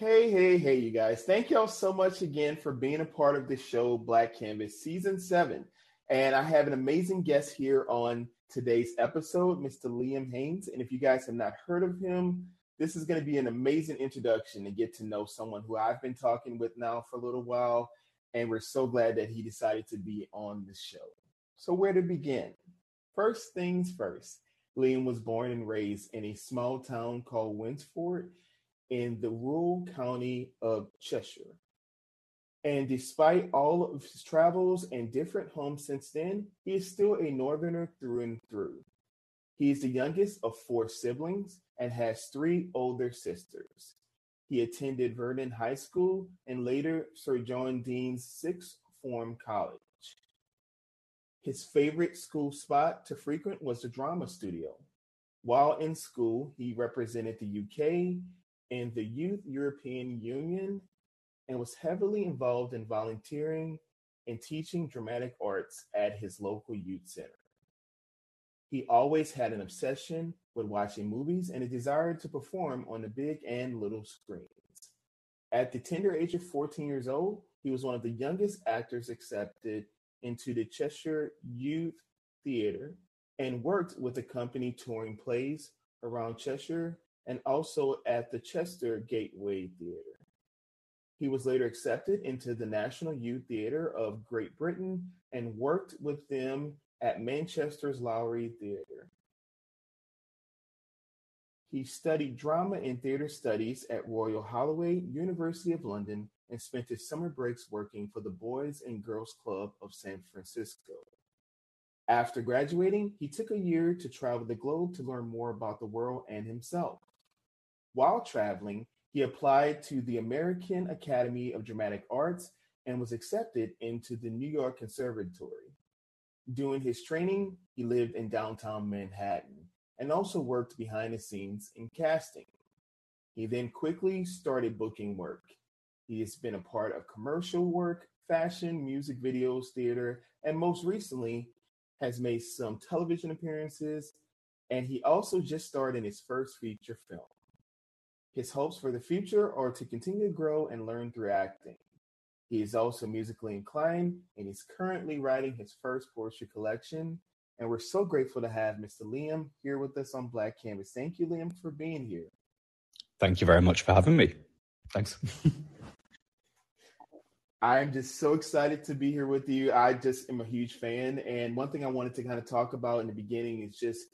Hey, hey, hey, you guys. Thank y'all so much again for being a part of the show, Black Canvas Season 7. And I have an amazing guest here on today's episode, Mr. Liam Haynes. And if you guys have not heard of him, this is going to be an amazing introduction to get to know someone who I've been talking with now for a little while. And we're so glad that he decided to be on the show. So, where to begin? First things first, Liam was born and raised in a small town called Winsford in the rural county of Cheshire. And despite all of his travels and different homes since then, he is still a northerner through and through. He is the youngest of four siblings and has three older sisters. He attended Verdin High School and later Sir John Deane's Sixth Form College. His favorite school spot to frequent was the drama studio. While in school, he represented the UK in the Youth European Union and was heavily involved in volunteering and teaching dramatic arts at his local youth center. He always had an obsession with watching movies and a desire to perform on the big and little screens. At the tender age of 14 years old, he was one of the youngest actors accepted into the Cheshire Youth Theatre and worked with the company touring plays around Cheshire and also at the Chester Gateway Theatre. He was later accepted into the National Youth Theatre of Great Britain and worked with them at Manchester's Lowry Theatre. He studied drama and theatre studies at Royal Holloway, University of London, and spent his summer breaks working for the Boys and Girls Club of San Francisco. After graduating, he took a year to travel the globe to learn more about the world and himself. While traveling, he applied to the American Academy of Dramatic Arts and was accepted into the New York Conservatory. During his training, he lived in downtown Manhattan and also worked behind the scenes in casting. He then quickly started booking work. He has been a part of commercial work, fashion, music videos, theater, and most recently has made some television appearances, and he also just starred in his first feature film. His hopes for the future are to continue to grow and learn through acting. He is also musically inclined and he's currently writing his first poetry collection. And we're so grateful to have Mr. Liam here with us on Black Canvas. Thank you, Liam, for being here. Thank you very much for having me. Thanks. I'm just so excited to be here with you. I just am a huge fan. And one thing I wanted to kind of talk about in the beginning is just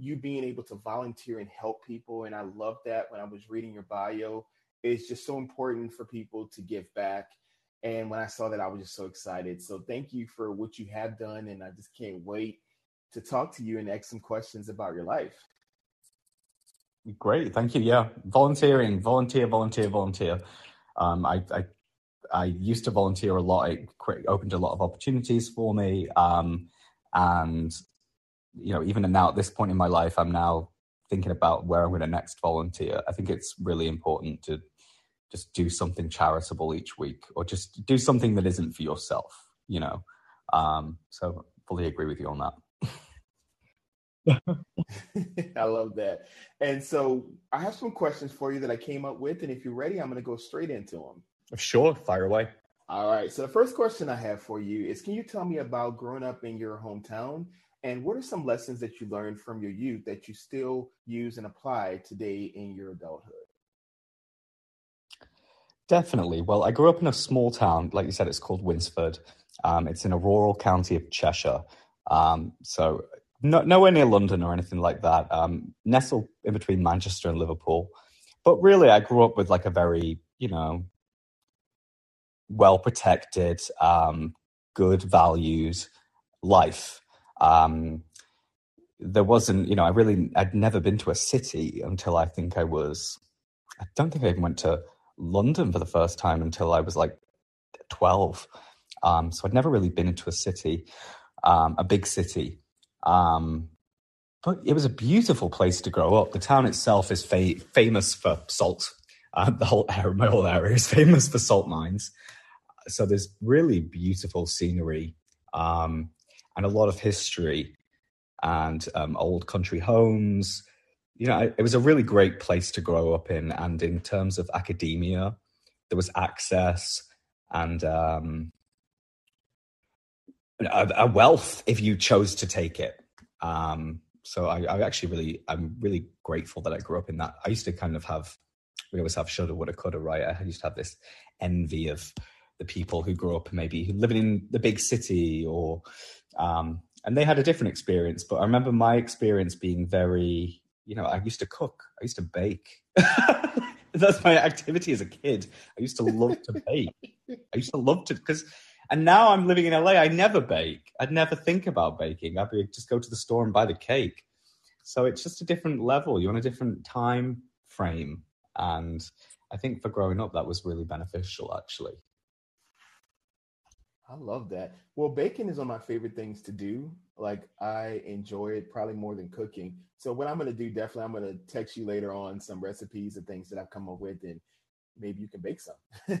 you being able to volunteer and help people. And I love that when I was reading your bio. It's just so important for people to give back. And when I saw that, I was just so excited. So thank you for what you have done. And I just can't wait to talk to you and ask some questions about your life. Great. Thank you. Yeah. Volunteering, volunteer, volunteer, volunteer. Um, I, I, I used to volunteer a lot. It opened a lot of opportunities for me. Um, and you know, even now at this point in my life, I'm now thinking about where I'm going to next volunteer. I think it's really important to just do something charitable each week or just do something that isn't for yourself, you know. Um, so fully agree with you on that. I love that. And so I have some questions for you that I came up with. And if you're ready, I'm going to go straight into them. Sure, fire away. All right. So the first question I have for you is Can you tell me about growing up in your hometown and what are some lessons that you learned from your youth that you still use and apply today in your adulthood? Definitely. Well, I grew up in a small town, like you said, it's called Winsford. Um, it's in a rural county of Cheshire. Um, so no, nowhere near London or anything like that. Um, nestled in between Manchester and Liverpool. But really, I grew up with like a very, you know, well protected, um, good values life. Um, there wasn't, you know, I really, I'd never been to a city until I think I was, I don't think I even went to London for the first time until I was like 12. Um, so I'd never really been into a city, um, a big city. Um, but it was a beautiful place to grow up. The town itself is fa- famous for salt. Uh, the whole area, my whole area is famous for salt mines. So there's really beautiful scenery. Um, and a lot of history and um, old country homes, you know, it was a really great place to grow up in. And in terms of academia, there was access and um, a, a, wealth if you chose to take it. Um, so I, I, actually really, I'm really grateful that I grew up in that. I used to kind of have, we always have shoulda, woulda, coulda, right? I used to have this envy of the people who grew up maybe living in the big city or, um, and they had a different experience. But I remember my experience being very you know, I used to cook. I used to bake. That's my activity as a kid. I used to love to bake. I used to love to because, and now I'm living in LA. I never bake. I'd never think about baking. I'd be, just go to the store and buy the cake. So it's just a different level. You're on a different time frame, and I think for growing up, that was really beneficial. Actually, I love that. Well, baking is one of my favorite things to do. Like I enjoy it probably more than cooking. So what I'm going to do definitely I'm going to text you later on some recipes and things that I've come up with and maybe you can bake some.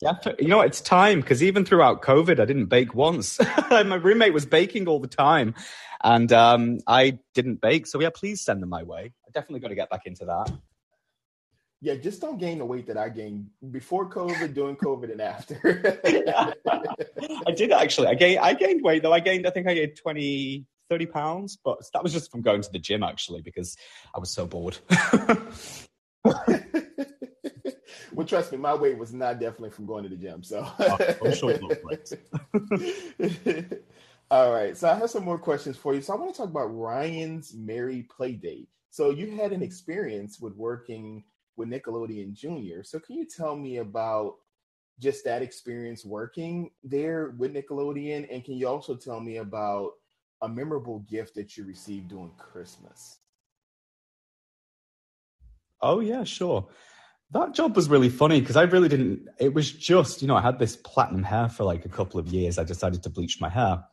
yeah, you know it's time because even throughout COVID I didn't bake once. my roommate was baking all the time and um, I didn't bake. So yeah, please send them my way. I definitely got to get back into that. Yeah, just don't gain the weight that I gained before COVID, during COVID, and after. I did actually. I gained I gained weight though. I gained I think I gained 20, 30 pounds, but that was just from going to the gym actually because I was so bored. well, trust me, my weight was not definitely from going to the gym. So oh, I'm sure All right. So I have some more questions for you. So I want to talk about Ryan's Merry Play Date. So you had an experience with working with Nickelodeon Junior. So can you tell me about just that experience working there with Nickelodeon? And can you also tell me about a memorable gift that you received during Christmas? Oh, yeah, sure. That job was really funny because I really didn't. It was just, you know, I had this platinum hair for like a couple of years. I decided to bleach my hair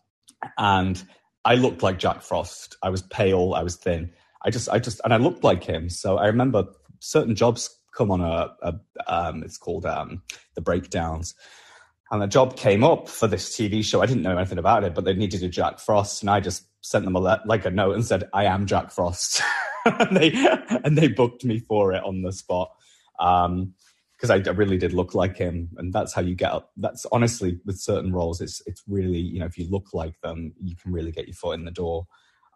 and I looked like Jack Frost. I was pale, I was thin. I just, I just, and I looked like him. So I remember certain jobs come on a, a um, it's called um, the breakdowns. And a job came up for this TV show. I didn't know anything about it, but they needed a Jack Frost, and I just sent them a le- like a note and said, "I am Jack Frost," and they and they booked me for it on the spot because um, I, I, really did look like him, and that's how you get up. That's honestly with certain roles, it's it's really you know if you look like them, you can really get your foot in the door.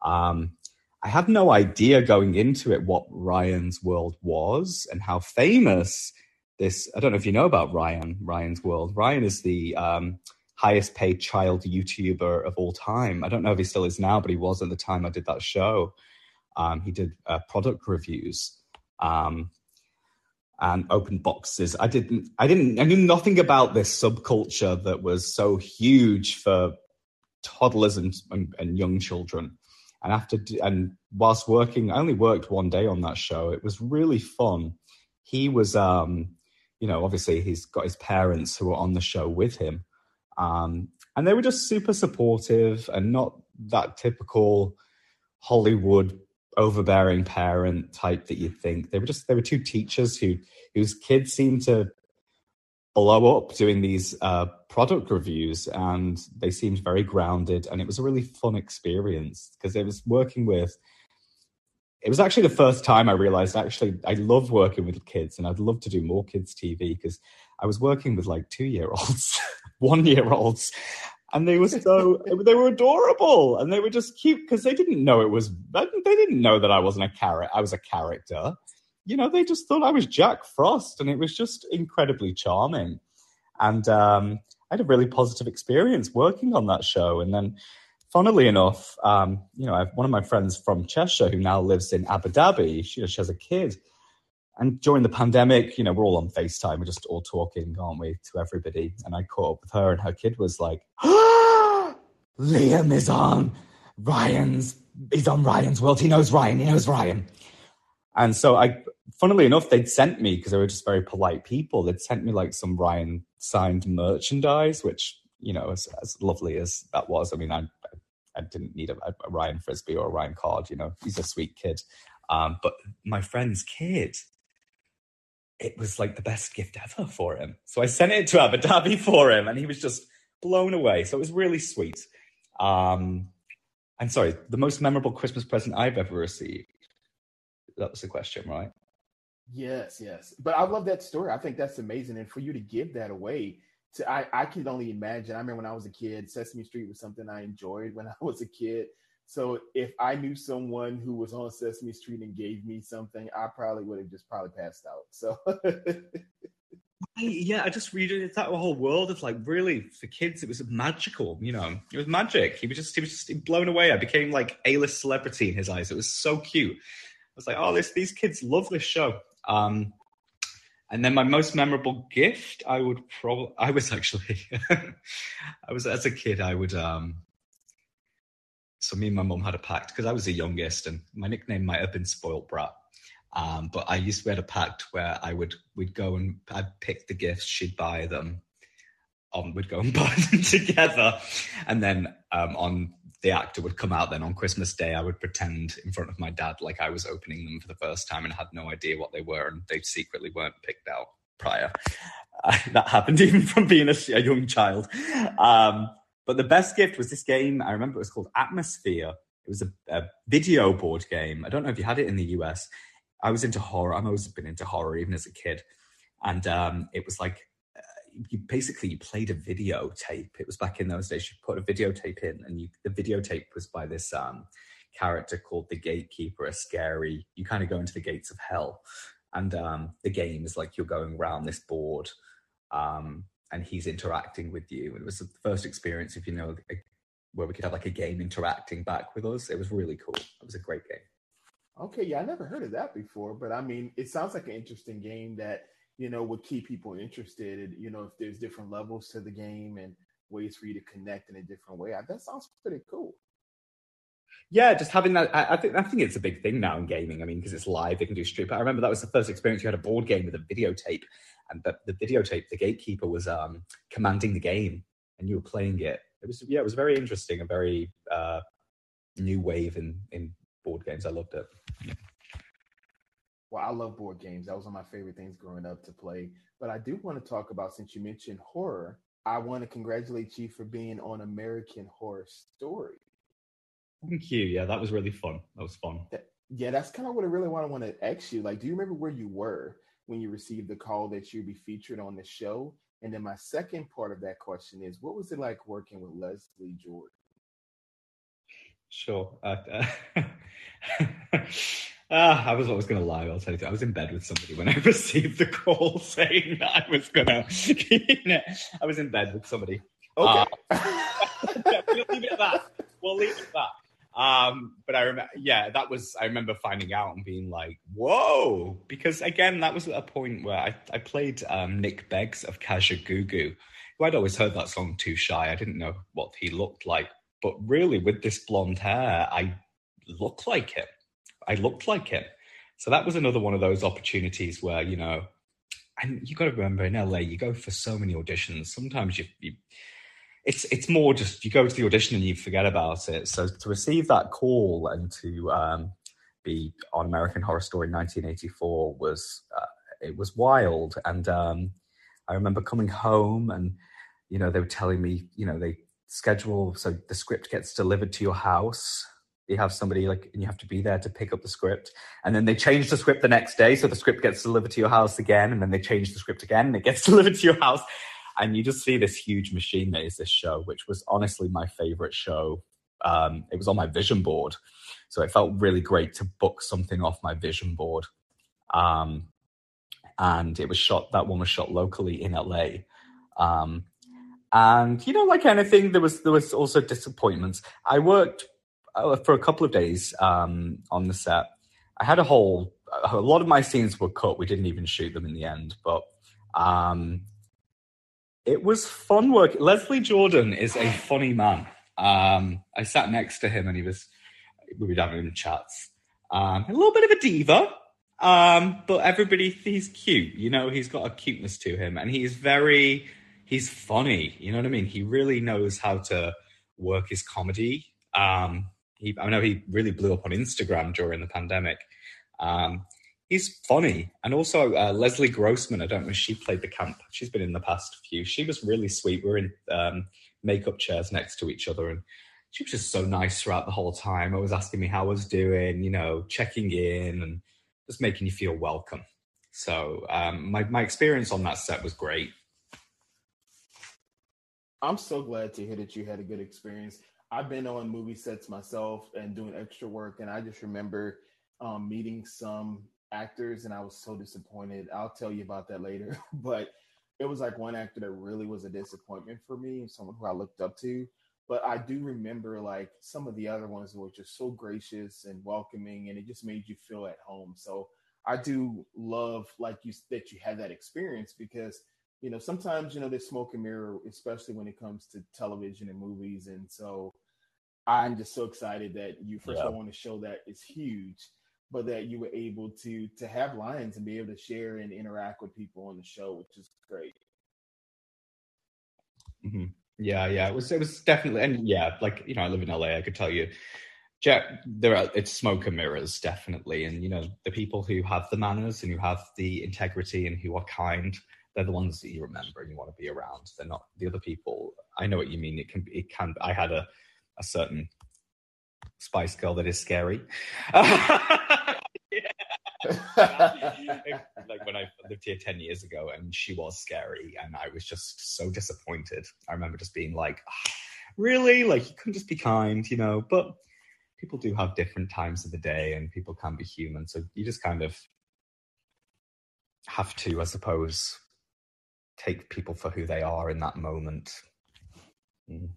Um, I had no idea going into it what Ryan's World was and how famous this. I don't know if you know about Ryan, Ryan's World. Ryan is the um, highest paid child YouTuber of all time. I don't know if he still is now, but he was at the time I did that show. Um, he did uh, product reviews um, and open boxes. I didn't, I didn't, I knew nothing about this subculture that was so huge for toddlers and, and, and young children. And after and whilst working, I only worked one day on that show. It was really fun. He was, um, you know, obviously he's got his parents who were on the show with him, um, and they were just super supportive and not that typical Hollywood overbearing parent type that you'd think. They were just they were two teachers who whose kids seemed to blow up doing these uh, product reviews and they seemed very grounded and it was a really fun experience because it was working with it was actually the first time i realized actually i love working with kids and i'd love to do more kids tv because i was working with like two year olds one year olds and they were so they were adorable and they were just cute because they didn't know it was they didn't know that i wasn't a carrot i was a character you know, they just thought I was Jack Frost, and it was just incredibly charming. And um, I had a really positive experience working on that show. And then, funnily enough, um, you know, I have one of my friends from Cheshire who now lives in Abu Dhabi. She, she has a kid. And during the pandemic, you know, we're all on FaceTime. We're just all talking, aren't we, to everybody. And I caught up with her, and her kid was like, Liam is on Ryan's, he's on Ryan's world. He knows Ryan. He knows Ryan. And so I funnily enough, they'd sent me because they were just very polite people. They'd sent me like some Ryan signed merchandise, which you know, as, as lovely as that was. I mean, I I didn't need a, a, Ryan frisbee or a Ryan card. You know, he's a sweet kid. Um, but my friend's kid, it was like the best gift ever for him. So I sent it to Abu Dhabi for him, and he was just blown away. So it was really sweet. Um, I'm sorry, the most memorable Christmas present I've ever received. that was the question, right? Yes, yes. But I love that story. I think that's amazing. And for you to give that away to I, I can only imagine. I remember when I was a kid, Sesame Street was something I enjoyed when I was a kid. So if I knew someone who was on Sesame Street and gave me something, I probably would have just probably passed out. So yeah, I just read it that whole world of like really for kids, it was magical. You know, it was magic. He was just he was just blown away. I became like a list celebrity in his eyes. It was so cute. I was like, oh, this these kids love this show. Um, and then my most memorable gift, I would probably, I was actually, I was as a kid, I would, um, so me and my mum had a pact because I was the youngest and my nickname might have been Spoilt Brat. Um, but I used to have a pact where I would, we'd go and I'd pick the gifts, she'd buy them, um, we'd go and buy them together. And then um, on the actor would come out then on Christmas Day, I would pretend in front of my dad like I was opening them for the first time and had no idea what they were, and they secretly weren't picked out prior. Uh, that happened even from being a, a young child. Um, but the best gift was this game. I remember it was called Atmosfear. It was a, a, video board game. I don't know if you had it in the US. I was into horror. I've always been into horror, even as a kid. And um, it was like you basically you played a videotape. It was back in those days. You put a videotape in, and you, the videotape was by this um, character called the Gatekeeper, a scary. You kind of go into the gates of hell, and um, the game is like you're going around this board, um, and he's interacting with you. It was the first experience, if you know, where we could have like a game interacting back with us. It was really cool. It was a great game. Okay, yeah, I never heard of that before, but I mean, it sounds like an interesting game that you know, would keep people interested. You know, if there's different levels to the game and ways for you to connect in a different way. That sounds pretty cool. Yeah, just having that. I, I think I think it's a big thing now in gaming. I mean, because it's live, they can do stream. But I remember that was the first experience you had a board game with a videotape, and the, the videotape, the gatekeeper was um, commanding the game, and you were playing it. It was yeah, it was very interesting, a very uh, new wave in in board games. I loved it. Well, I love board games. That was one of my favorite things growing up to play. But I do want to talk about since you mentioned horror, I want to congratulate you for being on American Horror Story. Thank you. Yeah, that was really fun. That was fun. yeah, that's kind of what I really want to want to ask you. Like, do you remember where you were when you received the call that you'd be featured on the show? And then my second part of that question is, what was it like working with Leslie Jordan? Sure. Uh, uh, I was always going to lie. I'll tell you. I was in bed with somebody when I received the call saying that I was going to. I was in bed with somebody. Okay. Uh, we'll leave it at that. We'll leave it at that. Um, but I remember, yeah, that was. I remember finding out and being like, "Whoa!" Because again, that was at a point where I, I played um, Nick Beggs of Kajagoogoo, who I'd always heard that song "Too Shy." I didn't know what he looked like, but really, with this blonde hair, I look like him. I looked like him. So that was another one of those opportunities where, you know, and you got to remember in LA, you go for so many auditions. Sometimes you, you, it's it's more just you go to the audition and you forget about it. So to receive that call and to um, be on American Horror Story 1984 was uh, it was wild. And um, I remember coming home and you know they were telling me you know they schedule so the script gets delivered to your house you have somebody like and you have to be there to pick up the script. And then they change the script the next day so the script gets delivered to your house again and then they change the script again and it gets delivered to your house. And you just see this huge machine that is this show which was honestly my favorite show. Um, it was on my vision board so it felt really great to book something off my vision board. Um, and it was shot that one was shot locally in la um, and you know like anything there was there was also disappointments. I worked for a couple of days um, on the set. I had a whole a lot of my scenes were cut. We didn't even shoot them in the end, but um, it was fun work. Leslie Jordan is a funny man. Um, I sat next to him and he was we were having chats. Um, a little bit of a diva, um, but everybody he's cute. You know, he's got a cuteness to him, and he's very he's funny. You know what I mean? He really knows how to work his comedy. Um, he, I know he really blew up on Instagram during the pandemic. Um, he's funny. And also uh, Leslie Grossman, I don't know, she played the camp. She's been in the past few. She was really sweet. We are in um, makeup chairs next to each other and she was just so nice throughout the whole time. I was asking me how I was doing, you know, checking in and just making you feel welcome. So um, my my experience on that set was great. I'm so glad to hear that you had a good experience. I've been on movie sets myself and doing extra work, and I just remember um, meeting some actors, and I was so disappointed. I'll tell you about that later, but it was like one actor that really was a disappointment for me, someone who I looked up to. But I do remember like some of the other ones were just so gracious and welcoming, and it just made you feel at home. So I do love like you that you had that experience because you know, sometimes, you know, there's smoke and mirror, especially when it comes to television and movies. And so I'm just so excited that you first yeah. of all want to show that it's huge, but that you were able to to have lines and be able to share and interact with people on the show, which is great. Mm-hmm. Yeah, yeah, it was it was definitely and yeah, like you know, I live in LA. I could tell you, Jack, there are it's smoke and mirrors definitely, and you know, the people who have the manners and who have the integrity and who are kind they're the ones that you remember and you want to be around. They're not the other people. I know what you mean. It can it can. I had a a certain Spice Girl that is scary. like when I lived here 10 years ago and she was scary and I was just so disappointed. I remember just being like, oh, really? Like you couldn't just be kind, you know? But people do have different times of the day and people can be human. So you just kind of have to, I suppose, take people for who they are in that moment. Mm.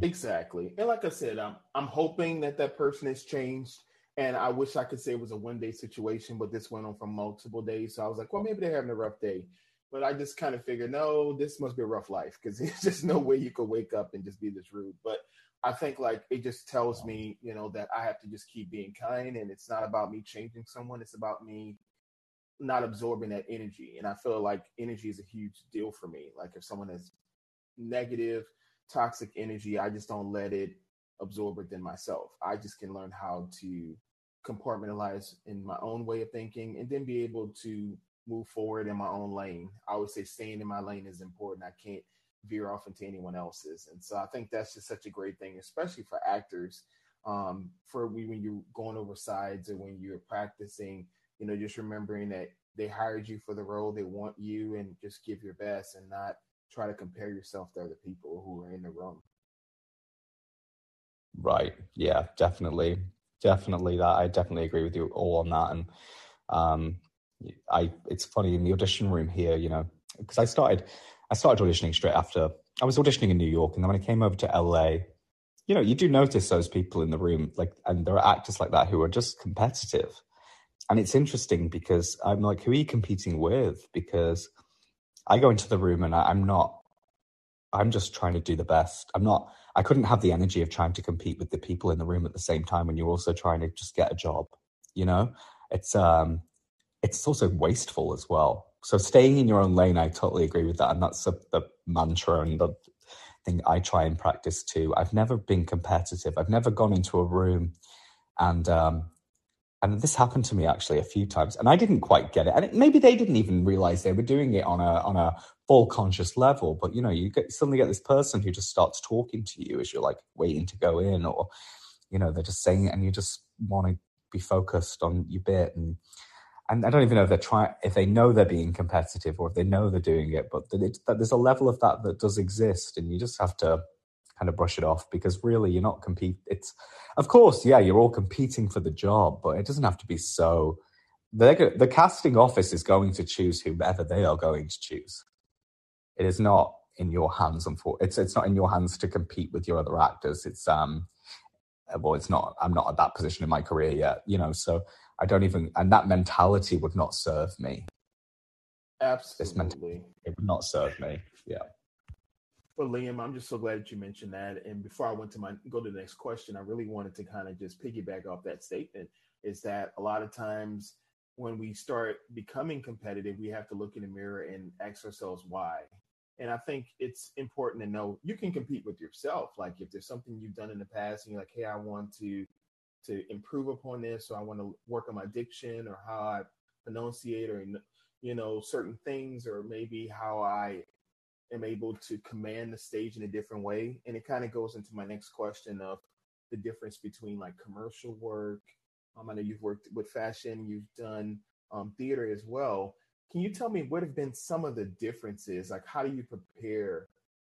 Exactly. And like I said, I'm I'm hoping that that person has changed. And I wish I could say it was a one day situation, but this went on for multiple days. So I was like, well, maybe they're having a rough day. But I just kind of figured, no, this must be a rough life because there's just no way you could wake up and just be this rude. But I think like it just tells me, you know, that I have to just keep being kind and it's not about me changing someone. It's about me not absorbing that energy. And I feel like energy is a huge deal for me. Like if someone has negative, toxic energy, I just don't let it absorb it in myself. I just can learn how to compartmentalize in my own way of thinking and then be able to move forward in my own lane. I always say staying in my lane is important. I can't veer off into anyone else's. And so I think that's just such a great thing, especially for actors. Um, for when you're going over sides or when you're practicing you know, just remembering that they hired you for the role, they want you, and just give your best and not try to compare yourself to other people who are in the room. Right. Yeah, definitely. Definitely that. I definitely agree with you all on that. And um, I, it's funny in the audition room here, you know, because I started, I started auditioning straight after I was auditioning in New York, and then when I came over to LA, you know, you do notice those people in the room, like, and there are actors like that who are just competitive and it's interesting because I'm like, who are you competing with? Because I go into the room and I, am not, I'm just trying to do the best. I'm not, I couldn't have the energy of trying to compete with the people in the room at the same time when you're also trying to just get a job. You know, it's, um, it's also wasteful as well. So staying in your own lane, I totally agree with that. And that's the, the mantra and the thing I try and practice too. I've never been competitive. I've never gone into a room and, um, and this happened to me actually a few times and i didn't quite get it. And it, maybe they didn't even realize they were doing it on a on a full conscious level but you know you get suddenly get this person who just starts talking to you as you're like waiting to go in or you know they're just saying it and you just want to be focused on your bit and and I don't even know if they're trying, if they know they're being competitive or if they know they're doing it, but that there's a level of that that does exist, and you just have to kind of brush it off because really you're not compete it's of course yeah you're all competing for the job but it doesn't have to be so the, the casting office is going to choose whomever they are going to choose. It is not in your hands it's it's not in your hands to compete with your other actors it's um well it's not i'm not at that position in my career yet you know so i don't even and that mentality would not serve me. Absolutely. it would not serve me yeah well, Liam, I'm just so glad that you mentioned that. And before I went to my go to the next question, I really wanted to kind of just piggyback off that statement. Is that a lot of times when we start becoming competitive, we have to look in the mirror and ask ourselves why. And I think it's important to know you can compete with yourself. Like if there's something you've done in the past and you're like, hey, I want to to improve upon this, or I want to work on my diction or how I pronunciate or you know certain things, or maybe how I am able to command the stage in a different way. And it kind of goes into my next question of the difference between like commercial work, Um, I know you've worked with fashion, you've done um, theater as well. Can you tell me what have been some of the differences? Like, how do you prepare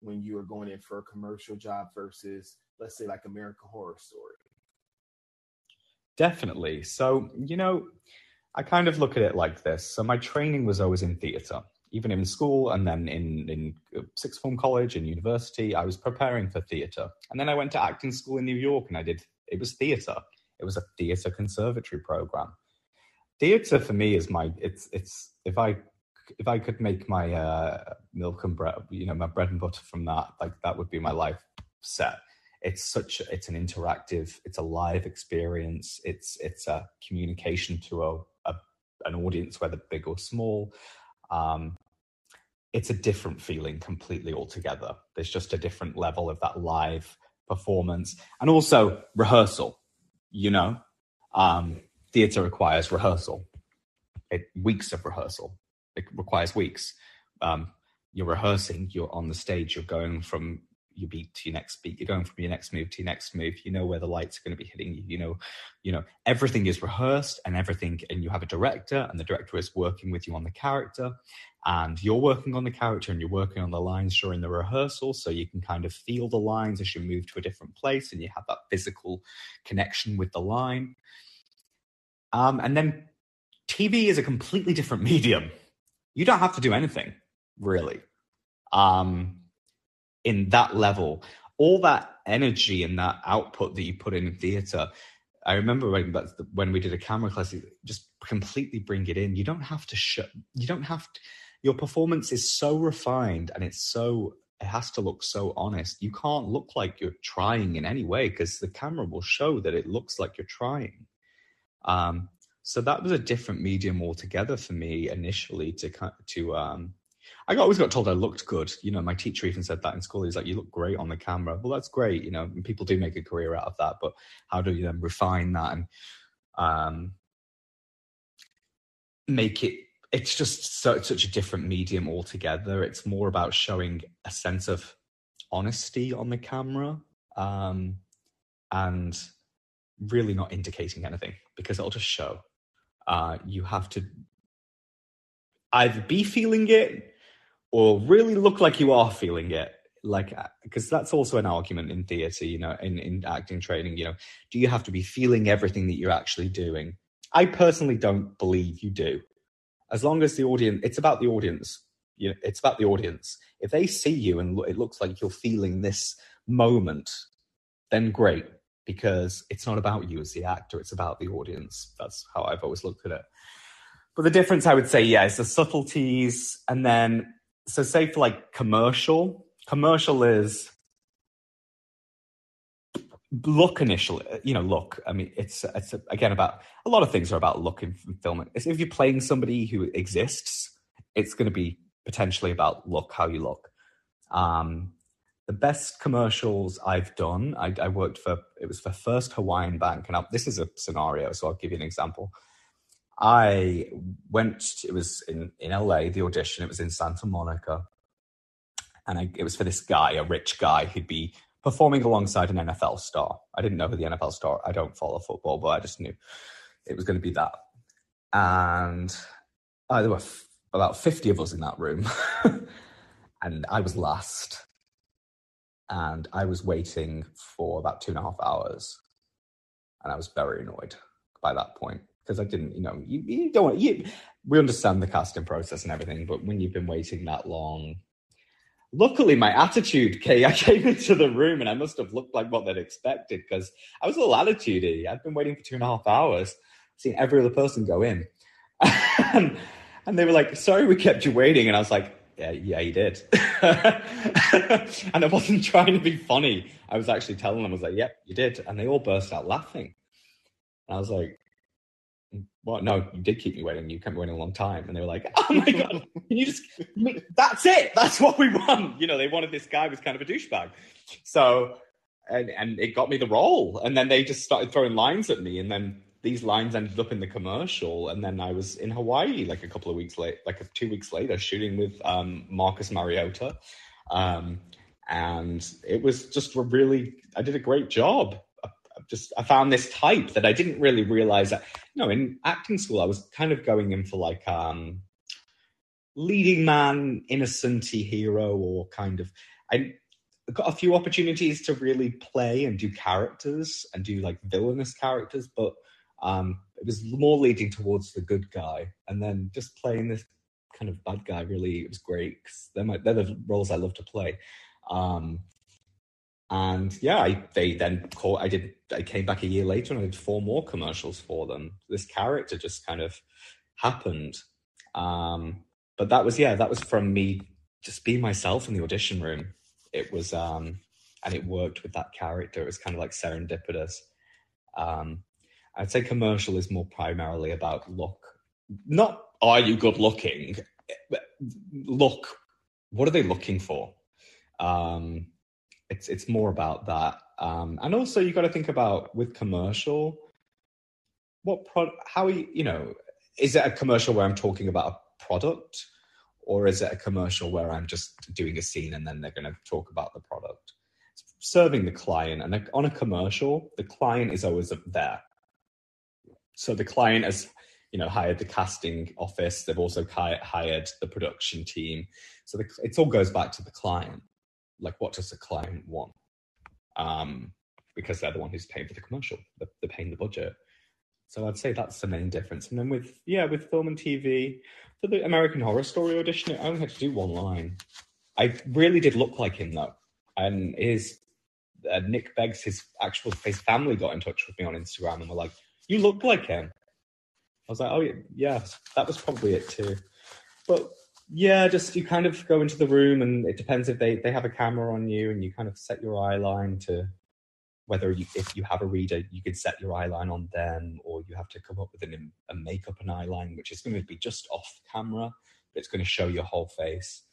when you are going in for a commercial job versus, let's say, like American Horror Story? Definitely. So, you know, I kind of look at it like this. So, my training was always in theatre, even in school and then in, in uh, sixth form college and university. I was preparing for theatre. And then I went to acting school in New York and I did, it was theatre. It was a theatre conservatory program. Theatre for me is my, it's, it's, if I, if I could make my uh, milk and bread, you know, my bread and butter from that, like that would be my life set it's such it's an interactive it's a live experience it's it's a communication to a, a an audience whether big or small um, it's a different feeling completely altogether. There's just a different level of that live performance. And also rehearsal you know? Um, theater requires rehearsal. It, weeks of rehearsal. It requires weeks. Um, you're rehearsing you're on the stage you're going from your beat to your next beat. You're going from your next move to your next move. You know where the lights are going to be hitting you. You know, you know everything is rehearsed and everything. And you have a director, and the director is working with you on the character, and you're working on the character, and you're working on the lines during the rehearsal, so you can kind of feel the lines as you move to a different place, and you have that physical connection with the line. Um, and then TV is a completely different medium. You don't have to do anything really. Um, in that level, all that energy and that output that you put in theatre. I remember when when we did a camera class, just completely bring it in. You don't have to show. You don't have to. Your performance is so refined and it's so. It has to look so honest. You can't look like you're trying in any way because the camera will show that it looks like you're trying. Um, so that was a different medium altogether for me initially to to um, I always got told I looked good. You know, my teacher even said that in school. He's like, "You look great on the camera." Well, that's great. You know, people do make a career out of that, but how do you then refine that and um, make it? It's just so, such a different medium altogether. It's more about showing a sense of honesty on the camera um, and really not indicating anything because it'll just show. Uh, you have to either be feeling it or really look like you are feeling it like because uh, that's also an argument in theater you know in, in acting training you know do you have to be feeling everything that you're actually doing? I personally don't believe you do. As long as the audience it's about the audience you know it's about the audience. If they see you and it looks like you're feeling this moment then great because it's not about you as the actor it's about the audience. That's how i've always looked at it. But the difference i would say yeah is the subtleties and then so say for like commercial, commercial is look initially you know look. I mean it's it's again about a lot of things are about look in film it's if you're playing somebody who exists it's going to be potentially about look how you look. Um the best commercials i've done I, I worked for it was for first hawaiian bank. And I, this is a scenario so i'll give you an example I went, it was in, in LA, the audition, it was in Santa Monica. And I, it was for this guy, a rich guy, who'd be performing alongside an NFL star. I didn't know who the NFL star, I don't follow football, but I just knew it was going to be that. And uh, there were f- about 50 of us in that room. and I was last. And I was waiting for about two and a half hours. And I was very annoyed by that point because I didn't, you know, you, you don't want you. We understand the casting process and everything, but when you've been waiting that long, luckily my attitude, Kay, I came into the room and I must have looked like what they'd expected because I was a little attitudey. I'd been waiting for two and a half hours, seeing every other person go in, and, and they were like, "Sorry, we kept you waiting," and I was like. Yeah, yeah, you did. and I wasn't trying to be funny. I was actually telling them, I was like, yep, you did. And they all burst out laughing. And I was like, well, no, you did keep me waiting. You kept me waiting a long time. And they were like, oh my God, can you just, that's it. That's what we want. You know, they wanted this guy was kind of a douchebag. So, and, and it got me the role. And then they just started throwing lines at me. And then these lines ended up in the commercial. And then I was in Hawaii like a couple of weeks late, like two weeks later, shooting with um, Marcus Mariota. Um, and it was just a really, I did a great job just I found this type that I didn't really realize that. You know, in acting school, I was kind of going in for like um leading man, innocenty hero, or kind of. I got a few opportunities to really play and do characters and do like villainous characters, but um, it was more leading towards the good guy. And then just playing this kind of bad guy really it was great because they're, my, they're the roles I love to play. Um, and yeah, I, they then caught. I did. I came back a year later and I did four more commercials for them. This character just kind of happened. Um, but that was yeah, that was from me just being myself in the audition room. It was um, and it worked with that character. It was kind of like serendipitous. Um, I'd say commercial is more primarily about look. Not are you good looking? Look, what are they looking for? Um, it's it's more about that. Um, and also you got to think about with commercial, what pro how you you know is it a commercial where I'm talking about a product, or is it a commercial where I'm just doing a scene and then they're going to talk about the product? Serving the client, and on a commercial, the client is always there. So the client has, you know, hired the casting office. They've also hired the production team. So the, it all goes back to the client like what does the client want? Um, because they're the one who's paying for the commercial they're, paying the budget. So i'd say that's the main difference. And then with yeah with film and tv for the american horror story audition i only had to do one line. I really did look like him though. And his uh, nick beggs his actual his family got in touch with me on instagram and were like you look like him. I was like oh yeah that was probably it too. But yeah, just you kind of go into the room, and it depends if they they have a camera on you, and you kind of set your eye line to whether you if you have a reader, you can set your eye line on them, or you have to come up with an, a makeup an eye line, which is going to be just off camera, but it's going to show your whole face.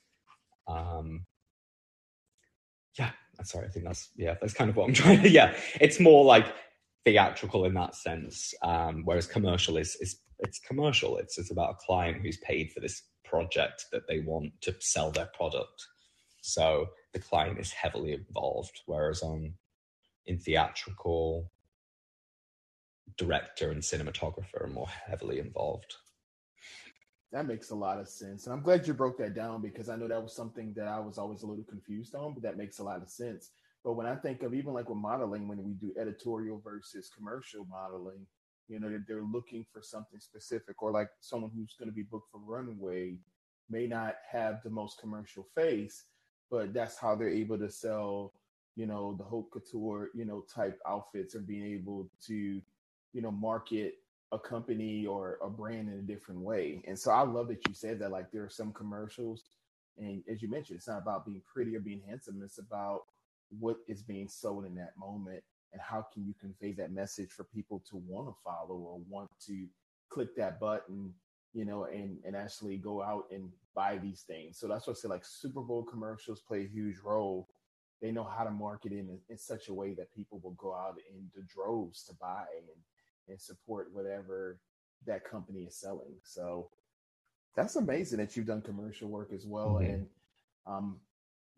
Um, yeah, sorry, I think that's yeah, that's kind of what I'm trying to. Yeah, it's more like theatrical in that sense, um, whereas commercial is is it's commercial. It's it's about a client who's paid for this project that they want to sell their product. So the client is heavily involved, whereas on in theatrical, director and cinematographer are more heavily involved. That makes a lot of sense. And I'm glad you broke that down because I know that was something that I was always a little confused on, but that makes a lot of sense. But when I think of even like with modeling, when we do editorial versus commercial modeling, you know, that they're looking for something specific, or like someone who's going to be booked for runway may not have the most commercial face, but that's how they're able to sell, you know, the haute couture, you know, type outfits or being able to, you know, market a company or a brand in a different way. And so I love that you said that. Like there are some commercials, and as you mentioned, it's not about being pretty or being handsome. It's about what is being sold in that moment and how can you convey that message for people to want to follow or want to click that button you know and and actually go out and buy these things? So that's what i say like super bowl commercials play a huge role. They know how to market in, in such a way that people will go out in the droves to buy and and support whatever that company is selling. So that's amazing that you've done commercial work as well mm-hmm. and um,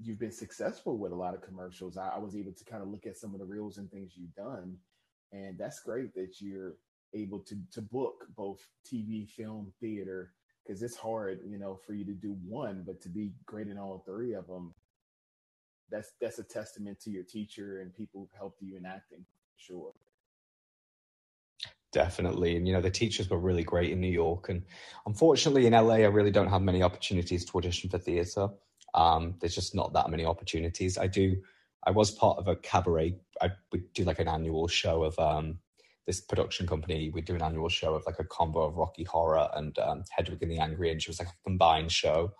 you've been successful with a lot of commercials. I, I, was able to kind of look at some of the reels and things you've done, and that's great that you're able to to book both TV, film, theater, because it's hard, you know, for you to do one, but to be great in all three of them. That's that's a testament to your teacher and people who've helped you in acting, sure. Definitely. And, you know, the teachers were really great in New York. And unfortunately, in LA, I really don't have many opportunities to audition for theatre. Um, there's just not that many opportunities. I do. I was part of a cabaret. I would do like an annual show of um, this production company. We'd do an annual show of like a combo of Rocky Horror and um, Hedwig and the Angry Inch. It was like a combined show.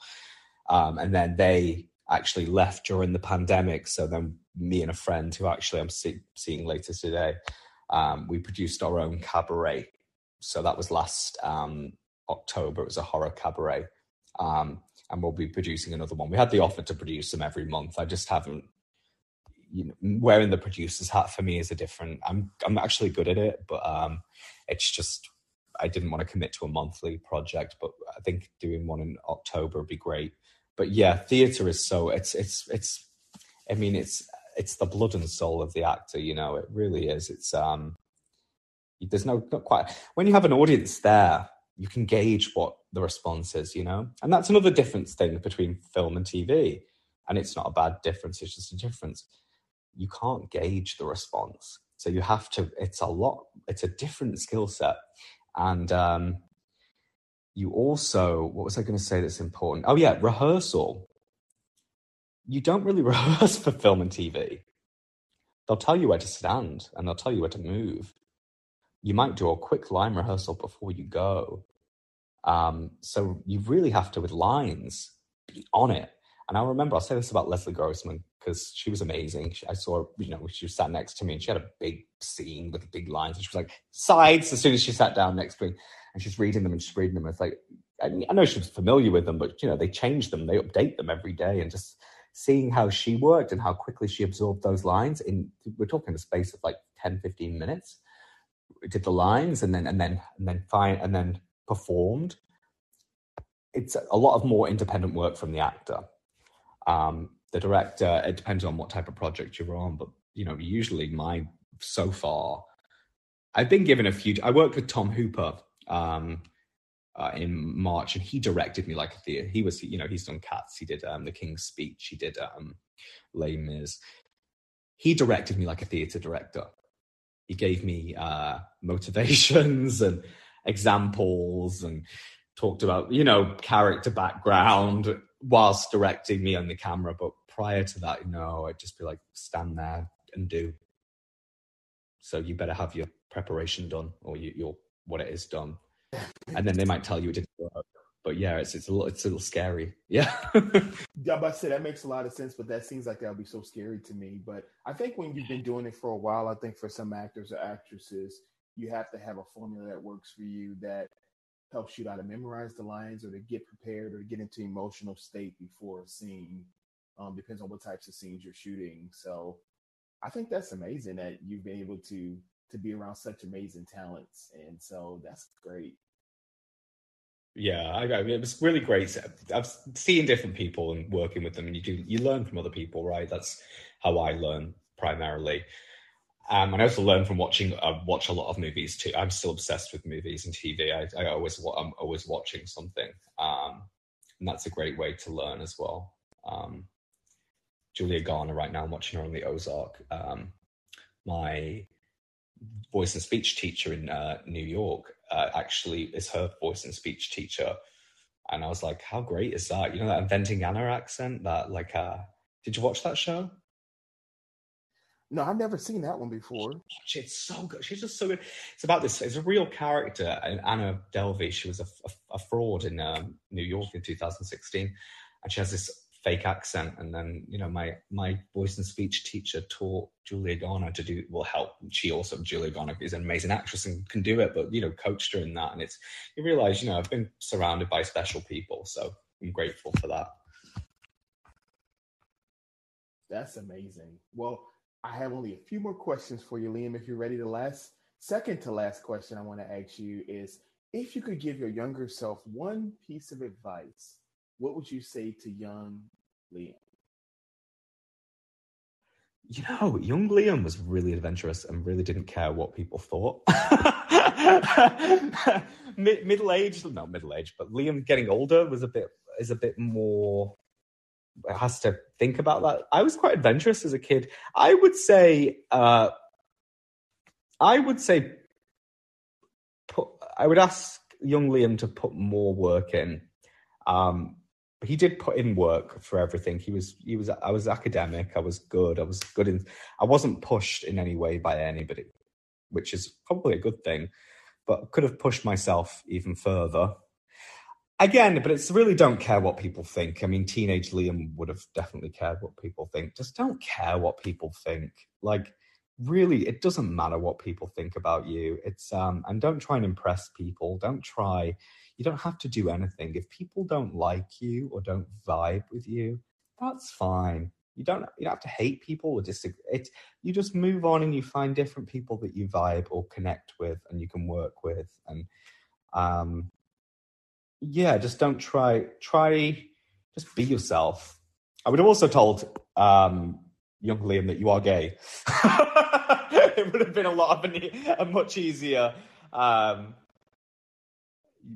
Um, and then they actually left during the pandemic. So then me and a friend who actually I'm see- seeing later today, um, we produced our own cabaret. So that was last um, October. It was a horror cabaret. Um, and we'll be producing another one. We had the offer to produce them every month. I just haven't. You know, wearing the producer's hat for me is a different. I'm I'm actually good at it, but um, it's just I didn't want to commit to a monthly project. But I think doing one in October would be great. But yeah, theater is so it's it's it's. I mean, it's it's the blood and soul of the actor. You know, it really is. It's um, there's no not quite when you have an audience there, you can gauge what the response is. You know, and that's another difference thing between film and TV. And it's not a bad difference; it's just a difference. You can't gauge the response, so you have to. It's a lot. It's a different skill set, and um, you also what was I going to say that's important? Oh yeah, rehearsal you don't really rehearse for film and TV. They'll tell you where to stand and they'll tell you where to move. You might do a quick line rehearsal before you go. Um, so you really have to, with lines, be on it. And I remember, I'll say this about Leslie Grossman because she was amazing. She, I saw, you know, she was sat next to me and she had a big scene with big lines. And she was like, sides as soon as she sat down next to me. And she's reading them and she's reading them. It's like, I, I know she was familiar with them, but, you know, they change them, they update them every day. And just seeing how she worked and how quickly she absorbed those lines in we're talking the space of like 10 15 minutes did the lines and then and then and then fine and then performed it's a lot of more independent work from the actor um, the director it depends on what type of project you're on but you know usually my so far i've been given a few i worked with tom hooper um, uh, in March, and he directed me like a theater. He was, you know, he's done Cats. He did um, The King's Speech. He did um, Les Mis. He directed me like a theater director. He gave me uh, motivations and examples and talked about, you know, character background whilst directing me on the camera. But prior to that, you know, I'd just be like, stand there and do. So you better have your preparation done or you, your what it is done and then they might tell you it didn't work. But yeah, it's it's a little it's a little scary. Yeah. yeah, but I said that makes a lot of sense, but that seems like that would be so scary to me. But I think when you've been doing it for a while, I think for some actors or actresses, you have to have a formula that works for you that helps you to memorize the lines or to get prepared or to get into emotional state before a scene. Um, depends on what types of scenes you're shooting. So I think that's amazing that you've been able to to be around such amazing talents, and so that's great. Yeah, I, I mean, it was really great. I've seen different people and working with them, and you do you learn from other people, right? That's how I learn primarily. Um, and I also learn from watching. I watch a lot of movies too. I'm still obsessed with movies and TV. I, I always, I'm always watching something, um, and that's a great way to learn as well. Um, Julia Garner, right now, I'm watching her on the Ozark. Um, my voice and speech teacher in uh, New York uh, actually is her voice and speech teacher. And I was like, how great is that? You know, that inventing Anna accent that like, uh, did you watch that show? No, I've never seen that one before. It's so good. She's just so good. It's about this. It's a real character, Anna Delvey. She was a, a, a fraud in um, New York in 2016, and she has this fake accent. And then, you know, my my voice and speech teacher taught Julia Garner to do will help. She also Julia Garner is an amazing actress and can do it, but you know, coached her in that. And it's you realize, you know, I've been surrounded by special people, so I'm grateful for that. That's amazing. Well, I have only a few more questions for you, Liam. If you're ready, the last second to last question I want to ask you is if you could give your younger self one piece of advice what would you say to young Liam? You know, young Liam was really adventurous and really didn't care what people thought. Mid- middle aged, not middle aged, but Liam getting older was a bit is a bit more has to think about that. I was quite adventurous as a kid. I would say, uh, I would say, put, I would ask young Liam to put more work in. Um, he did put in work for everything. He was he was I was academic. I was good. I was good in. I wasn't pushed in any way by anybody, which is probably a good thing. But could have pushed myself even further. Again, but it's really don't care what people think. I mean, teenage Liam would have definitely cared what people think. Just don't care what people think. Like, really, it doesn't matter what people think about you. It's um, and don't try and impress people. Don't try you don't have to do anything. If people don't like you or don't vibe with you, that's fine. You don't you don't have to hate people or disagree. It, you just move on and you find different people that you vibe or connect with and you can work with. And um, yeah, just don't try try just be yourself. I would have also told um, young Liam that you are gay. it would have been a lot of a, much easier. Um,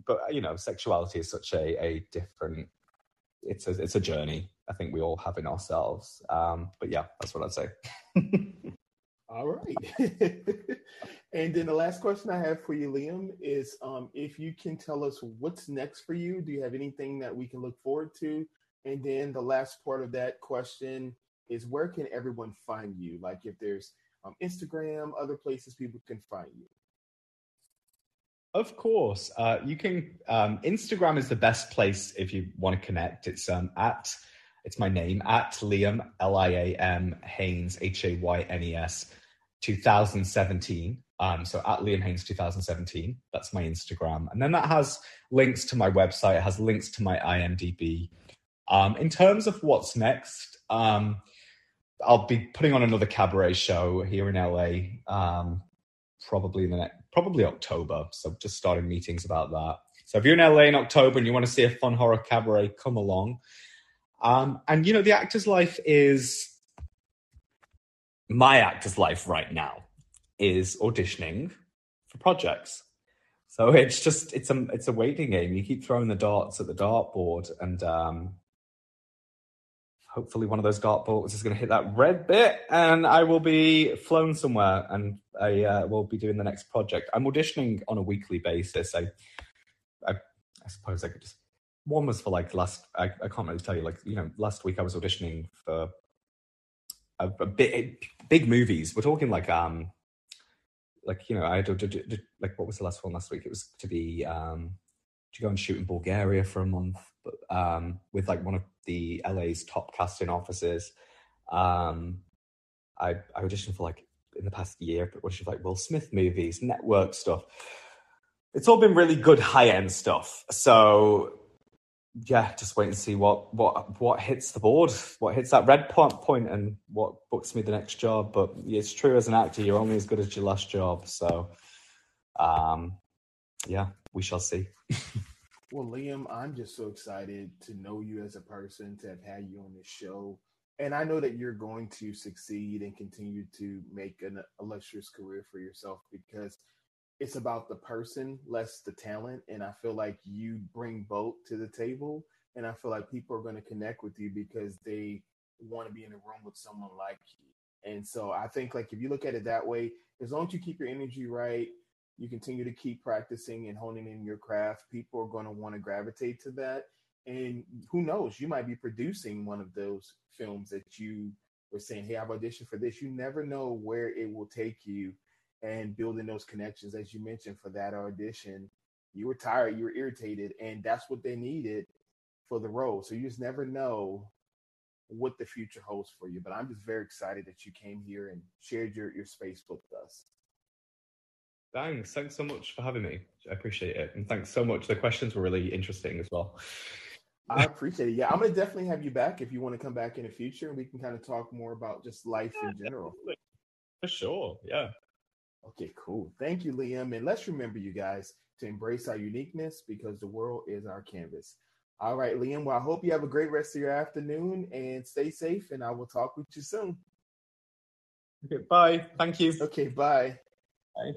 but you know, sexuality is such a a different. It's a it's a journey. I think we all have in ourselves. Um, but yeah, that's what I'd say. all right. and then the last question I have for you, Liam, is um, if you can tell us what's next for you. Do you have anything that we can look forward to? And then the last part of that question is where can everyone find you? Like if there's um, Instagram, other places people can find you. Of course, uh, you can. Um, Instagram is the best place if you want to connect. It's um, at it's my name at Liam L I A M Haynes H A Y N E S 2017. Um, so at Liam Haynes 2017. That's my Instagram, and then that has links to my website. It has links to my IMDb. Um, in terms of what's next, um, I'll be putting on another cabaret show here in LA, um, probably in the next, probably October. So just starting meetings about that. So if you're in LA in October and you want to see a fun horror cabaret, come along. Um, and you know, the actor's life is my actor's life right now is auditioning for projects. So it's just it's a it's a waiting game. You keep throwing the darts at the dartboard, and um, hopefully one of those dartboards is going to hit that red bit and I will be flown somewhere and I uh, will be doing the next project. I'm auditioning on a weekly basis. I, I, I suppose I could just, one was for like last, I, I can't really tell you, like, you know, last week I was auditioning for a, a big, big movies. We're talking like, um, like, you know, I like, what was the last one last week? It was to be, um, to go and shoot in Bulgaria for a month, um, with like one of the LA's top casting offices. Um, I, I auditioned for like in the past year, but auditioned for like Will Smith movies, network stuff. It's all been really good high end stuff. So yeah, just wait and see what what what hits the board, what hits that red point point, and what books me the next job. But it's true as an actor, you're only as good as your last job. So, um, yeah, we shall see. Well, Liam, I'm just so excited to know you as a person, to have had you on this show. And I know that you're going to succeed and continue to make an illustrious career for yourself because it's about the person, less the talent. And I feel like you bring both to the table. And I feel like people are going to connect with you because they want to be in a room with someone like you. And so I think like if you look at it that way, as long as you keep your energy right, you continue to keep practicing and honing in your craft, people are going to want to gravitate to that. And who knows, you might be producing one of those films that you were saying, Hey, I've auditioned for this. You never know where it will take you and building those connections, as you mentioned, for that audition. You were tired, you were irritated, and that's what they needed for the role. So you just never know what the future holds for you. But I'm just very excited that you came here and shared your, your space with us. Thanks. Thanks so much for having me. I appreciate it. And thanks so much. The questions were really interesting as well. I appreciate it. Yeah, I'm going to definitely have you back if you want to come back in the future and we can kind of talk more about just life yeah, in general. For sure. Yeah. Okay, cool. Thank you, Liam. And let's remember, you guys, to embrace our uniqueness because the world is our canvas. All right, Liam. Well, I hope you have a great rest of your afternoon and stay safe. And I will talk with you soon. Okay, bye. Thank you. Okay, bye. Bye.